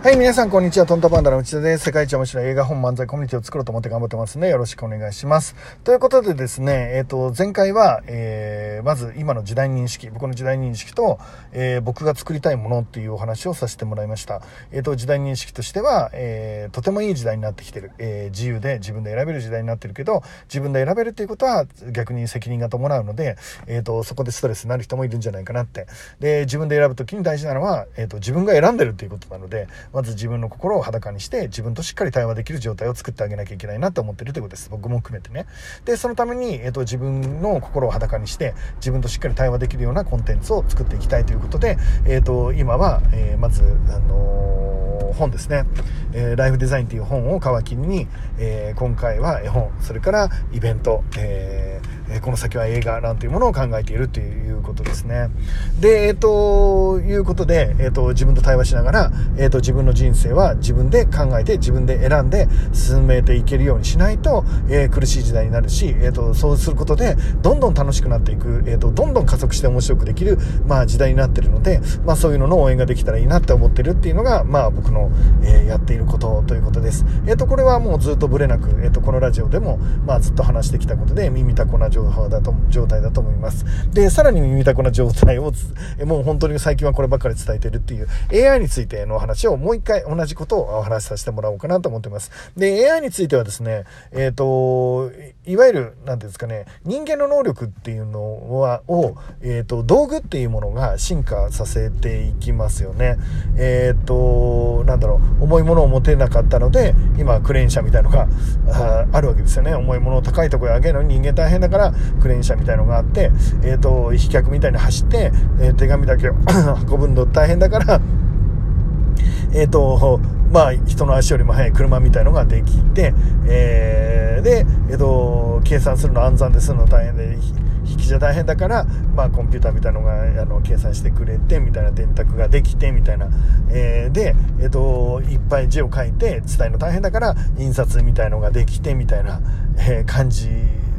はい、皆さん、こんにちは。トントパンダの内田です。世界一面白い映画本漫才コミュニティを作ろうと思って頑張ってますので、よろしくお願いします。ということでですね、えっ、ー、と、前回は、えー、まず今の時代認識、僕の時代認識と、えー、僕が作りたいものっていうお話をさせてもらいました。えっ、ー、と、時代認識としては、えー、とてもいい時代になってきてる。えー、自由で自分で選べる時代になってるけど、自分で選べるっていうことは逆に責任が伴うので、えっ、と、そこでストレスになる人もいるんじゃないかなって。で、自分で選ぶときに大事なのは、えっ、と、自分が選んでるっていうことなので、まず自分の心を裸にして自分としっかり対話できる状態を作ってあげなきゃいけないなと思ってるということです。僕も含めてね。でそのために、えーと、自分の心を裸にして自分としっかり対話できるようなコンテンツを作っていきたいということで、えーと、今は、えー、まず、あのー、本ですね、えー、ライフデザインという本を皮切りに、え今回は絵本それからイベント、えーえこの先は映画なんていうものを考えているということですね。で、えっ、ー、と、いうことで、えっ、ー、と、自分と対話しながら、えっ、ー、と、自分の人生は自分で考えて、自分で選んで進めていけるようにしないと、え苦しい時代になるし、えっ、と、そうすることで、どんどん楽しくなっていく、えっ、と、どんどん加速して面白くできる、まあ、時代になってるので、まあ、そういうのの応援ができたらいいなって思ってるっていうのが、まあ、僕の、えやっていることということです。えっ、と、これはもうずっとブレなく、えっ、と、このラジオでも、まあ、ずっと話してきたことで、耳たこな情報だと、状態だと思います。で、さらに耳たこな状態を、もう本当に最近はこればっかり伝えてるっていう AI についての話をもう一回同じことをお話しさせてもらおうかなと思ってます。で、AI についてはですね、えっ、ー、と、いわゆる、なんていうんですかね、人間の能力っていうのは、を、えっ、ー、と、道具っていうものが進化させていきますよね。えっ、ー、と、なんだろう、重いものを持てなかったので、今、クレーン車みたいのがあるわけですよね。重いものを高いところに上げるのに人間大変だから、クレーン車みたいのがあって、えっ、と、飛脚みたいに走って、え手紙だけを 運ぶの大変だから、えっ、と、まあ、人の足よりも速い車みたいのができて、えー、で、えっ、と、計算するの暗算でするの大変で、引きじゃ大変だから、まあ、コンピューターみたいのが、あの、計算してくれて、みたいな電卓ができて、みたいな。えー、で、えっ、と、いっぱい字を書いて、伝えるの大変だから、印刷みたいのができて、みたいな、えー、感じ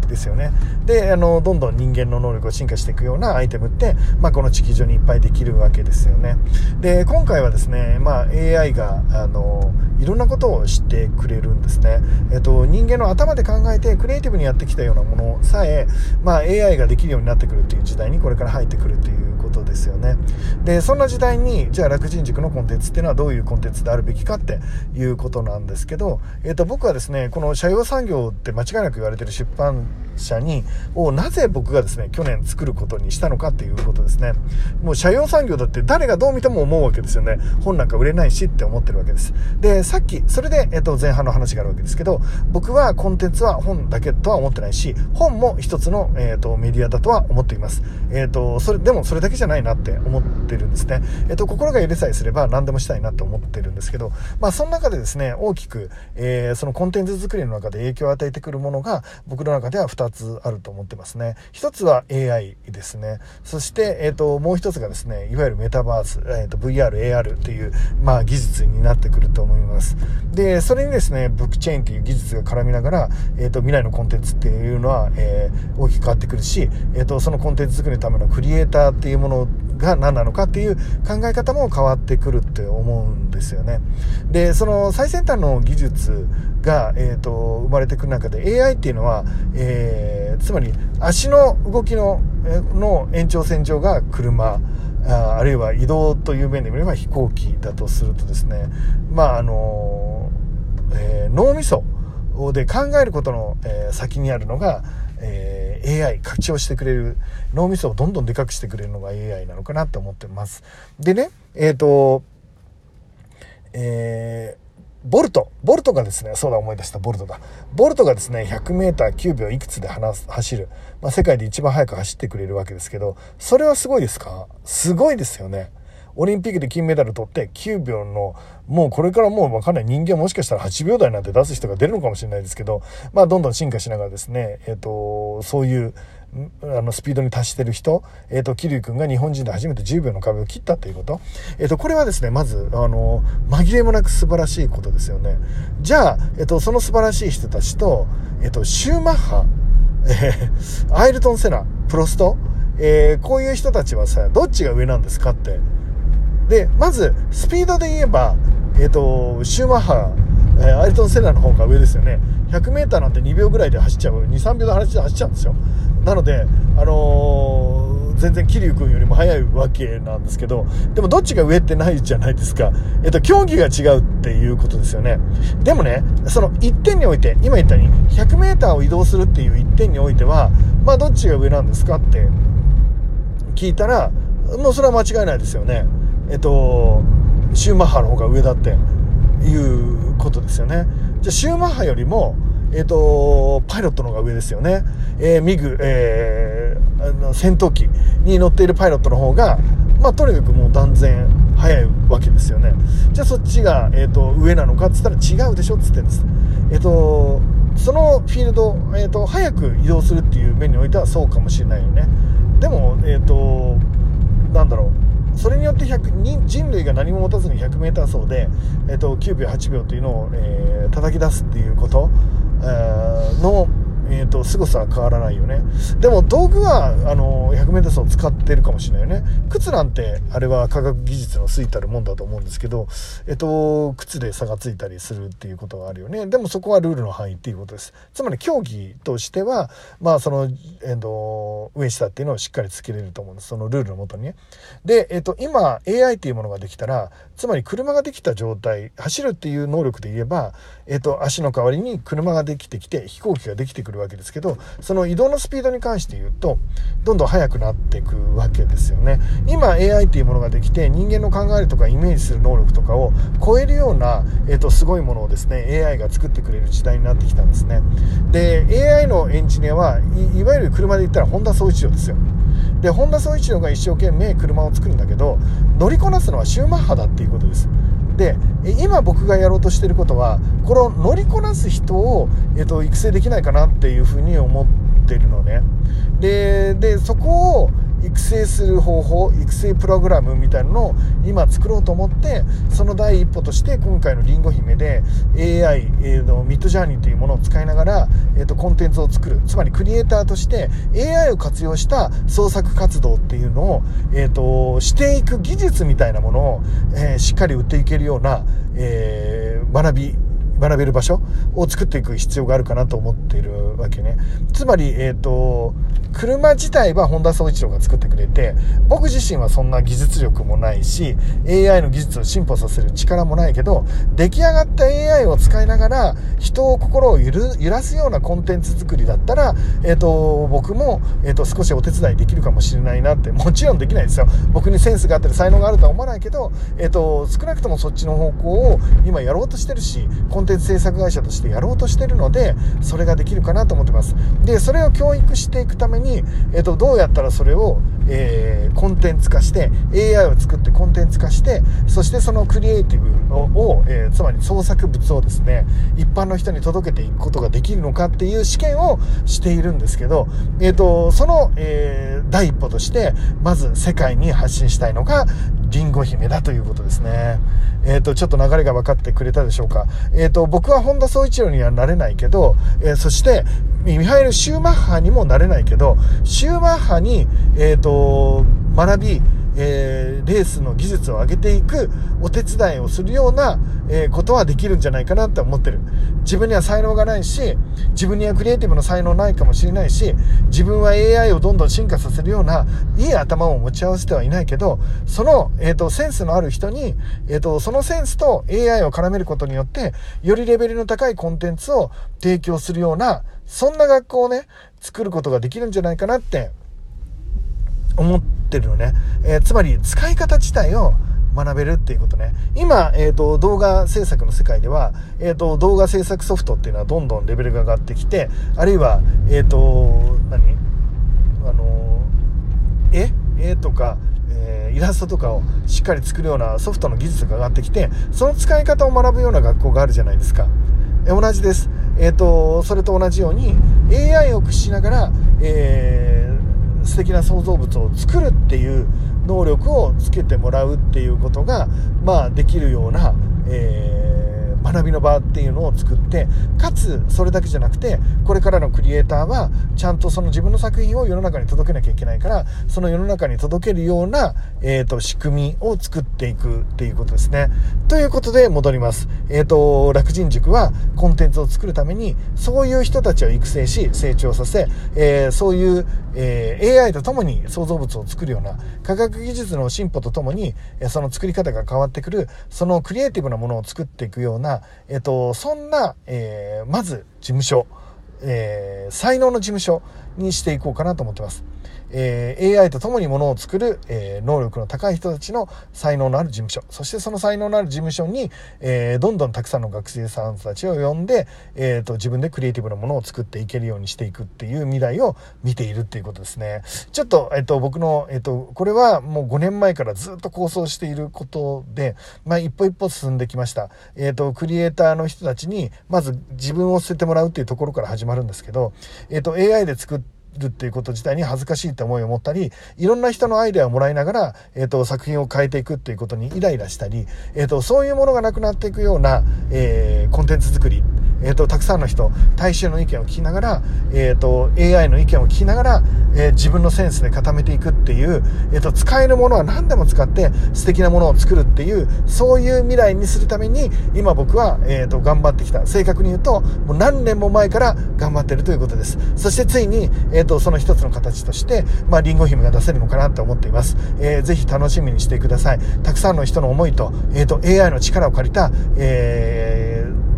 ですよね。で、あの、どんどん人間の能力が進化していくようなアイテムって、まあ、この地球上にいっぱいできるわけですよね。で、今回はですね、まあ、AI が、あの、いろんなことを知ってくれるんですね。えっと、人間の頭で考えてクリエイティブにやってきたようなものさえ、まあ、AI ができるようになってくるっていう時代にこれから入ってくるっていうことですよね。で、そんな時代に、じゃあ楽人塾のコンテンツっていうのはどういうコンテンツであるべきかっていうことなんですけど、えっと、僕はですね、この社用産業って間違いなく言われてる出版社に、をなぜ僕がですね、去年作ることにしたのかっていうことですね。もう社用産業だって誰がどう見ても思うわけですよね。本なんか売れないしって思ってるわけです。で、さっき、それで、えっと、前半の話があるわけですけど、僕はコンテンツは本だけとは思ってないし、本も一つの、えっと、メディアだとは思っています。えっと、それ、でもそれだけじゃないなって思ってるんですね。えっと、心が許さえすれば何でもしたいなって思ってるんですけど、まあ、その中でですね、大きく、えー、そのコンテンツ作りの中で影響を与えてくるものが、僕の中では2つあると思ってますね。1つは AI ですね。そして、えっと、もう1つがですね、いわゆるメタバース、えっと、VR、AR っていう、まあ、技術になってくると思います。で、それにですね、ブックチェーンっていう技術が絡みながら、えっと、未来のコンテンツっていうのは、えー、大きく変わってくるし、えっと、そのコンテンツ作りのためのクリエイターっていうものが何なのかっていう考え方も変わってくるって思うんですよね。で、その最先端の技術が、えーと、生まれてくる中で AI っていうのは、えー、つまり足の動きのの延長線上が車ああるいは移動という面で見れば飛行機だとするとですねまああの、えー、脳みそで考えることの、えー、先にあるのが、えー、AI 拡張してくれる脳みそをどんどんでかくしてくれるのが AI なのかなって思ってます。でねえっ、ー、とえーボルト、ボルトがですね、そうだ思い出した、ボルトだ。ボルトがですね、100メーター9秒いくつで走る。まあ、世界で一番速く走ってくれるわけですけど、それはすごいですか？すごいですよね。オリンピックで金メダル取って9秒の、もうこれからもうわかんない人間もしかしたら8秒台なんて出す人が出るのかもしれないですけど、まあどんどん進化しながらですね、えっ、ー、と、そういう、あのスピードに達してる人、えっ、ー、と、桐生君が日本人で初めて10秒の壁を切ったということ。えっ、ー、と、これはですね、まず、あの、紛れもなく素晴らしいことですよね。じゃあ、えっ、と、その素晴らしい人たちと、えっ、と、シューマッハ、えー、アイルトン・セナ、プロスト、えこういう人たちはさ、どっちが上なんですかってで、まず、スピードで言えば、えーと、シューマッハ、えー、アイルトン・セナの方が上ですよね 100m なんて2秒ぐらいで走っちゃう23秒で走っちゃうんですよなので、あのー、全然桐生君よりも速いわけなんですけどでもどっちが上ってないじゃないですか、えっと、競技が違うっていうことですよね。でもねその1点において今言ったように 100m を移動するっていう1点においてはまあどっちが上なんですかって聞いたらもうそれは間違いないですよね。えっとシューマッハの方が上だっていうことですよね。じゃシューマッハよりもえっ、と、パイロットの方が上ですよね。えー、ミグ、えー、あの戦闘機に乗っているパイロットの方が、まあ、とにかくもう断然速いわけですよね。じゃあそっちが、え、ー、と、上なのかっつったら違うでしょっつってんです。えっ、と、そのフィールド、えっ、と、早く移動するっていう面においてはそうかもしれないよね。でも、えっ、と、なんだろう。それによって100人類が何も持たずに 100m 走で、えーと、9秒8秒というのを、えー、叩き出すっていうこと、え、のえーと、凄さは変わらないよね。でも道具はあの 100m 走を使ってるかもしれないよね。靴なんてあれは科学技術のついたるもんだと思うんですけど、えっ、と、靴で差がついたりするっていうことがあるよね。でもそこはルールの範囲っていうことです。つまり競技としてはまあその、えーと、上下っていうのをしっかりつけれると思うんです。そのルールのもとにね。で、えっ、と、今 AI っていうものができたらつまり車ができた状態走るっていう能力で言えば、え、ー、と、足の代わりに車ができてきて飛行機ができてくるわけですけどその移動のスピードに関して言うとどんどん速くなっていくわけですよね。今 AI っていうものができて人間の考えるとかイメージする能力とかを超えるような、えーと、すごいものをですね AI が作ってくれる時代になってきたんですね。で AI のエンジニアはいわゆる車で言ったら本田宗一郎ですよ。で本田宗一郎が一生懸命車を作るんだけど乗りこなすのはシューマッハだっていうことです。で今僕がやろうとしてることはこの乗りこなす人を、えっと、育成できないかなっていうふうに思ってるのね。ででそこを育成する方法育成プログラムみたいなのを今作ろうと思ってその第一歩として今回のりんご姫で AI、えー、のミッドジャーニーというものを使いながら、えーと、コンテンツを作る。つまりクリエイターとして AI を活用した創作活動っていうのを、えーと、していく技術みたいなものを、えー、しっかり売っていけるような、えー、学び学べる場所を作っていく必要があるかなと思っているわけね。つまり、えっ、ー、と、車自体は本田宗一郎が作ってくれて、僕自身はそんな技術力もないし、AI の技術を進歩させる力もないけど、出来上がった AI を使いながら、人を心を揺らすようなコンテンツ作りだったら、えっ、ー、と、僕も、えっ、ー、と、少しお手伝いできるかもしれないなって、もちろんできないですよ。僕にセンスがあったり才能があるとは思わないけど、えっ、と、少なくともそっちの方向を今やろうとしてるし、コンテンツ制作会社としてやろうとしてるので、それができるかなと思ってます。で、それを教育していくために、えっ、と、どうやったらそれを、えー、コンテンツ化して、AI を作ってコンテンツ化して、そしてそのクリエイティブを、えー、つまり創作物をですね、一般の人に届けていくことができるのかっていう試験をしているんですけど、えっ、と、その、え第一歩として、まず世界に発信したいのが、りんご姫だということですね。えっ、ー、と、ちょっと流れが分かってくれたでしょうか。えっ、ー、と、僕は本田総一郎にはなれないけど、えー、そして、ミハイル・シューマッハにもなれないけど、シューマッハに、えっ、と、学び、えー、レースの技術を上げていくお手伝いをするような、えー、ことはできるんじゃないかなって思ってる。自分には才能がないし、自分にはクリエイティブの才能ないかもしれないし、自分は AI をどんどん進化させるような、いい頭を持ち合わせてはいないけど、その、えっ、ー、と、センスのある人に、えっ、と、そのセンスと AI を絡めることによって、よりレベルの高いコンテンツを提供するような、そんな学校をね、作ることができるんじゃないかなって思ってるのね。えー、つまり使い方自体を学べるっていうことね。今、えっ、ー、と、動画制作の世界では、えっ、ー、と、動画制作ソフトっていうのはどんどんレベルが上がってきて、あるいは、えっ、と、何？あの、絵？絵とか、えイラストとかをしっかり作るようなソフトの技術が上がってきて、その使い方を学ぶような学校があるじゃないですか。え同じです。えっ、と、それと同じように、AI を駆使しながら、えー素敵な創造物を作るっていう能力をつけてもらうっていうことが、まあ、できるような、えー、学びの場っていうのを作ってかつそれだけじゃなくてこれからのクリエイターはちゃんとその自分の作品を世の中に届けなきゃいけないからその世の中に届けるような、えーと、仕組みを作っていくっていうことですね。ということで戻ります。えっ、ー、と楽人塾はコンテンツを作るためにそういう人たちを育成し成長させ、えー、そういう、えー、AI とともに創造物を作るような科学技術の進歩とともにその作り方が変わってくるそのクリエイティブなものを作っていくような、えっ、と、そんな、えまず事務所えー、才能の事務所にしていこうかなと思ってます。えー、AI と共にものを作る、えー、能力の高い人たちの才能のある事務所。そしてその才能のある事務所に、えー、どんどんたくさんの学生さんたちを呼んで、えーと、自分でクリエイティブなものを作っていけるようにしていくっていう未来を見ているっていうことですね。ちょっと,、えーと、僕の、えーと、これはもう5年前からずっと構想していることで、まあ、一歩一歩進んできました、えー、とクリエイターの人たちにまず自分を捨ててもらうっていうところから始まるんですけど、えー、と AI で作ってるっていうこと自体に恥ずかしいって思いを持ったり、いろんな人のアイデアをもらいながら、えっ、ー、と、作品を変えていくっていうことにイライラしたり、えっ、ー、と、そういうものがなくなっていくような、えー、コンテンツ作り、えっ、と、たくさんの人、大衆の意見を聞きながら、えっ、と、AI の意見を聞きながら、え自分のセンスで固めていくっていう、えっ、と、使えるものは何でも使って素敵なものを作るっていう、そういう未来にするために、今僕は、えっ、と、頑張ってきた。正確に言うと、もう何年も前から頑張ってるということです。そしてついに、えっ、と、その一つの形として、まあ、リンゴ姫が出せるのかなと思っています。えー、ぜひ楽しみにしてください。たくさんの人の思いと、え、ー、と、AI の力を借りた、えー、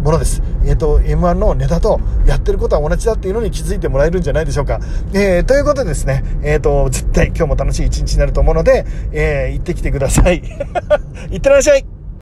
ものです。えっ、ー、と、M1 のネタとやってることは同じだっていうのに気づいてもらえるんじゃないでしょうか。えー、ということでですね、えっ、ー、と、絶対今日も楽しい一日になると思うので、えー、行ってきてください。いってらっしゃい